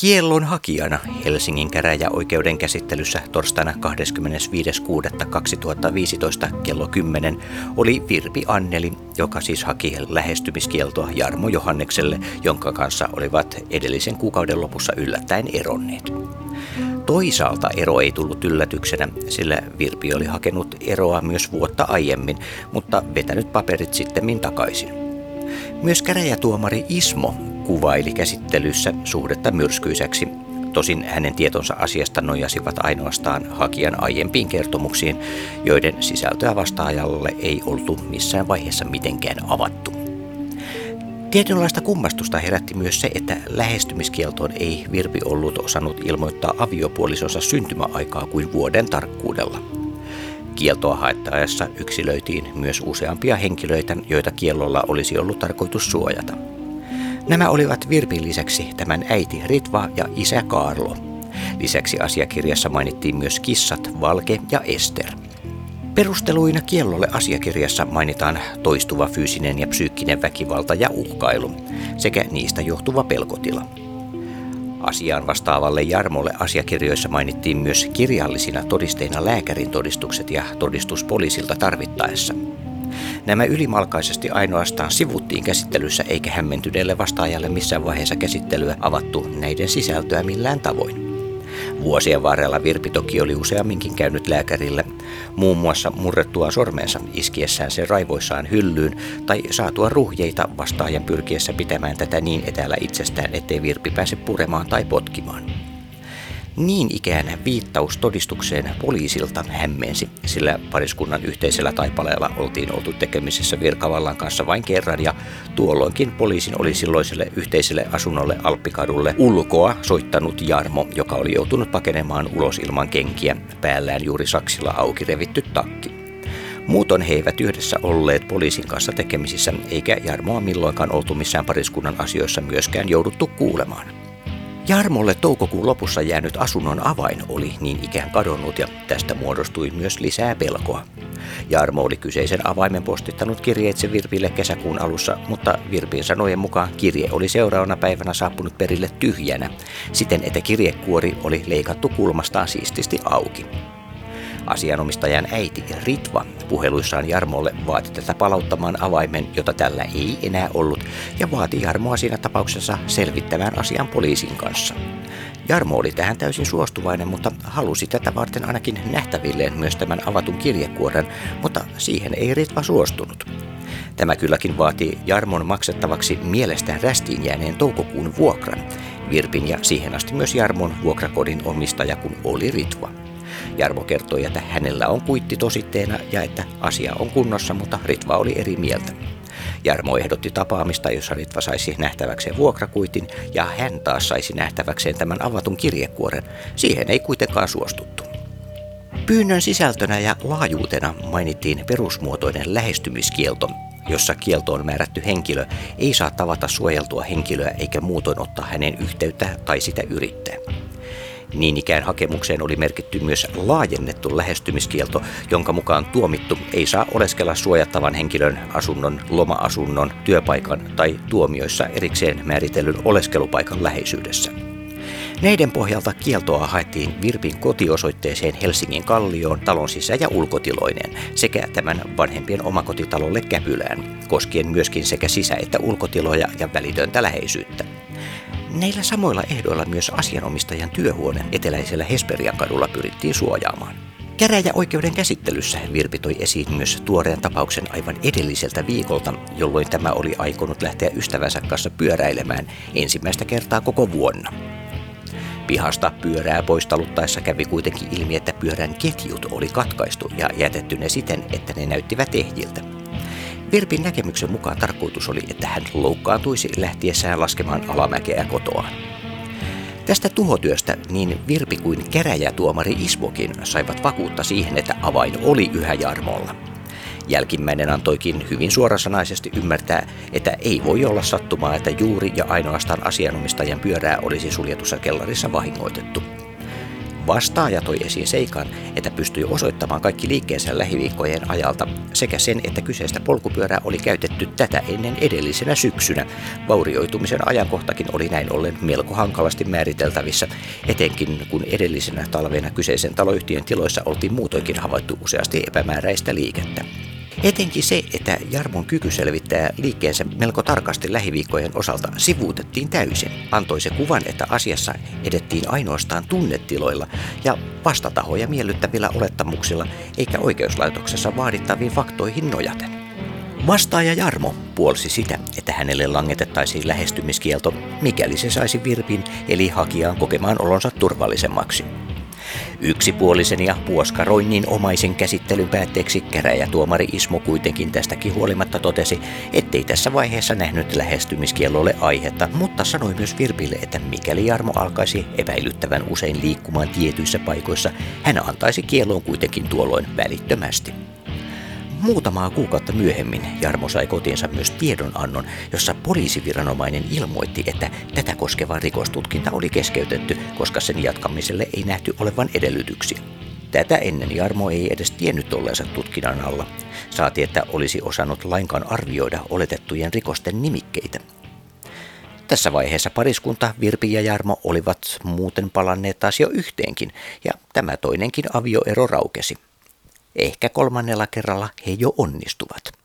Kiellon hakijana Helsingin käräjäoikeuden käsittelyssä torstaina 25.6.2015 kello 10 oli Virpi Anneli, joka siis haki lähestymiskieltoa Jarmo Johannekselle, jonka kanssa olivat edellisen kuukauden lopussa yllättäen eronneet. Toisaalta ero ei tullut yllätyksenä, sillä Virpi oli hakenut eroa myös vuotta aiemmin, mutta vetänyt paperit sitten takaisin. Myös käräjätuomari Ismo kuvaili käsittelyssä suhdetta myrskyiseksi. Tosin hänen tietonsa asiasta nojasivat ainoastaan hakijan aiempiin kertomuksiin, joiden sisältöä vastaajalle ei oltu missään vaiheessa mitenkään avattu. Tietynlaista kummastusta herätti myös se, että lähestymiskieltoon ei Virpi ollut osannut ilmoittaa aviopuolisonsa syntymäaikaa kuin vuoden tarkkuudella. Kieltoa haettaessa yksilöitiin myös useampia henkilöitä, joita kiellolla olisi ollut tarkoitus suojata. Nämä olivat Virpin lisäksi tämän äiti Ritva ja isä Kaarlo. Lisäksi asiakirjassa mainittiin myös kissat Valke ja Ester. Perusteluina kiellolle asiakirjassa mainitaan toistuva fyysinen ja psyykkinen väkivalta ja uhkailu sekä niistä johtuva pelkotila. Asiaan vastaavalle Jarmolle asiakirjoissa mainittiin myös kirjallisina todisteina lääkärin todistukset ja todistus poliisilta tarvittaessa. Nämä ylimalkaisesti ainoastaan sivuttiin käsittelyssä eikä hämmentyneelle vastaajalle missään vaiheessa käsittelyä avattu näiden sisältöä millään tavoin. Vuosien varrella Virpi toki oli useamminkin käynyt lääkärillä, muun muassa murrettua sormensa iskiessään sen raivoissaan hyllyyn tai saatua ruhjeita vastaajan pyrkiessä pitämään tätä niin etäällä itsestään, ettei Virpi pääse puremaan tai potkimaan. Niin ikään viittaus todistukseen poliisilta hämmensi, sillä pariskunnan yhteisellä taipaleella oltiin oltu tekemisissä virkavallan kanssa vain kerran ja tuolloinkin poliisin oli silloiselle yhteiselle asunnolle Alppikadulle ulkoa soittanut Jarmo, joka oli joutunut pakenemaan ulos ilman kenkiä, päällään juuri saksilla auki revitty takki. Muuton he eivät yhdessä olleet poliisin kanssa tekemisissä, eikä Jarmoa milloinkaan oltu missään pariskunnan asioissa myöskään jouduttu kuulemaan. Jarmolle toukokuun lopussa jäänyt asunnon avain oli niin ikään kadonnut ja tästä muodostui myös lisää pelkoa. Jarmo oli kyseisen avaimen postittanut kirjeitse Virpille kesäkuun alussa, mutta Virpin sanojen mukaan kirje oli seuraavana päivänä saapunut perille tyhjänä, siten että kirjekuori oli leikattu kulmastaan siististi auki. Asianomistajan äiti Ritva puheluissaan Jarmolle vaati tätä palauttamaan avaimen, jota tällä ei enää ollut, ja vaati Jarmoa siinä tapauksessa selvittämään asian poliisin kanssa. Jarmo oli tähän täysin suostuvainen, mutta halusi tätä varten ainakin nähtävilleen myös tämän avatun kirjekuoren, mutta siihen ei Ritva suostunut. Tämä kylläkin vaati Jarmon maksettavaksi mielestään rästiin jääneen toukokuun vuokran. Virpin ja siihen asti myös Jarmon vuokrakodin omistaja kun oli Ritva. Jarmo kertoi, että hänellä on kuitti tositteena ja että asia on kunnossa, mutta Ritva oli eri mieltä. Jarmo ehdotti tapaamista, jossa Ritva saisi nähtäväkseen vuokrakuitin ja hän taas saisi nähtäväkseen tämän avatun kirjekuoren. Siihen ei kuitenkaan suostuttu. Pyynnön sisältönä ja laajuutena mainittiin perusmuotoinen lähestymiskielto, jossa kieltoon määrätty henkilö ei saa tavata suojeltua henkilöä eikä muutoin ottaa hänen yhteyttä tai sitä yrittää. Niin ikään hakemukseen oli merkitty myös laajennettu lähestymiskielto, jonka mukaan tuomittu ei saa oleskella suojattavan henkilön asunnon, loma-asunnon, työpaikan tai tuomioissa erikseen määritellyn oleskelupaikan läheisyydessä. Neiden pohjalta kieltoa haettiin Virpin kotiosoitteeseen Helsingin Kallioon talon sisä- ja ulkotiloineen sekä tämän vanhempien omakotitalolle Käpylään, koskien myöskin sekä sisä- että ulkotiloja ja välitöntä läheisyyttä. Näillä samoilla ehdoilla myös asianomistajan työhuone eteläisellä Hesperian kadulla pyrittiin suojaamaan. Käräjäoikeuden käsittelyssä Virpi toi esiin myös tuoreen tapauksen aivan edelliseltä viikolta, jolloin tämä oli aikonut lähteä ystävänsä kanssa pyöräilemään ensimmäistä kertaa koko vuonna. Pihasta pyörää poistaluttaessa kävi kuitenkin ilmi, että pyörän ketjut oli katkaistu ja jätetty ne siten, että ne näyttivät ehjiltä. Virpin näkemyksen mukaan tarkoitus oli, että hän loukkaantuisi lähtiessään laskemaan alamäkeä kotoaan. Tästä tuhotyöstä niin Virpi kuin käräjätuomari Ismokin saivat vakuutta siihen, että avain oli yhä Jarmolla. Jälkimmäinen antoikin hyvin suorasanaisesti ymmärtää, että ei voi olla sattumaa, että juuri ja ainoastaan asianomistajan pyörää olisi suljetussa kellarissa vahingoitettu. Vastaaja toi esiin seikan, että pystyi osoittamaan kaikki liikkeensä lähiviikkojen ajalta sekä sen, että kyseistä polkupyörää oli käytetty tätä ennen edellisenä syksynä. Vaurioitumisen ajankohtakin oli näin ollen melko hankalasti määriteltävissä, etenkin kun edellisenä talvena kyseisen taloyhtiön tiloissa oltiin muutoinkin havaittu useasti epämääräistä liikettä. Etenkin se, että Jarmon kyky selvittää liikkeensä melko tarkasti lähiviikkojen osalta sivuutettiin täysin, antoi se kuvan, että asiassa edettiin ainoastaan tunnetiloilla ja vastatahoja miellyttävillä olettamuksilla, eikä oikeuslaitoksessa vaadittaviin faktoihin nojaten. Vastaaja Jarmo puolsi sitä, että hänelle langetettaisiin lähestymiskielto, mikäli se saisi Virpin eli hakijaan kokemaan olonsa turvallisemmaksi. Yksipuolisen ja puoskaroinnin omaisen käsittelyn päätteeksi käräjätuomari Ismo kuitenkin tästäkin huolimatta totesi, ettei tässä vaiheessa nähnyt lähestymiskielolle aihetta, mutta sanoi myös Virpille, että mikäli Jarmo alkaisi epäilyttävän usein liikkumaan tietyissä paikoissa, hän antaisi kieloon kuitenkin tuolloin välittömästi. Muutamaa kuukautta myöhemmin Jarmo sai kotiinsa myös tiedonannon, jossa poliisiviranomainen ilmoitti, että tätä koskeva rikostutkinta oli keskeytetty, koska sen jatkamiselle ei nähty olevan edellytyksiä. Tätä ennen Jarmo ei edes tiennyt olleensa tutkinnan alla. Saati, että olisi osannut lainkaan arvioida oletettujen rikosten nimikkeitä. Tässä vaiheessa pariskunta Virpi ja Jarmo olivat muuten palanneet taas jo yhteenkin, ja tämä toinenkin avioero raukesi. Ehkä kolmannella kerralla he jo onnistuvat.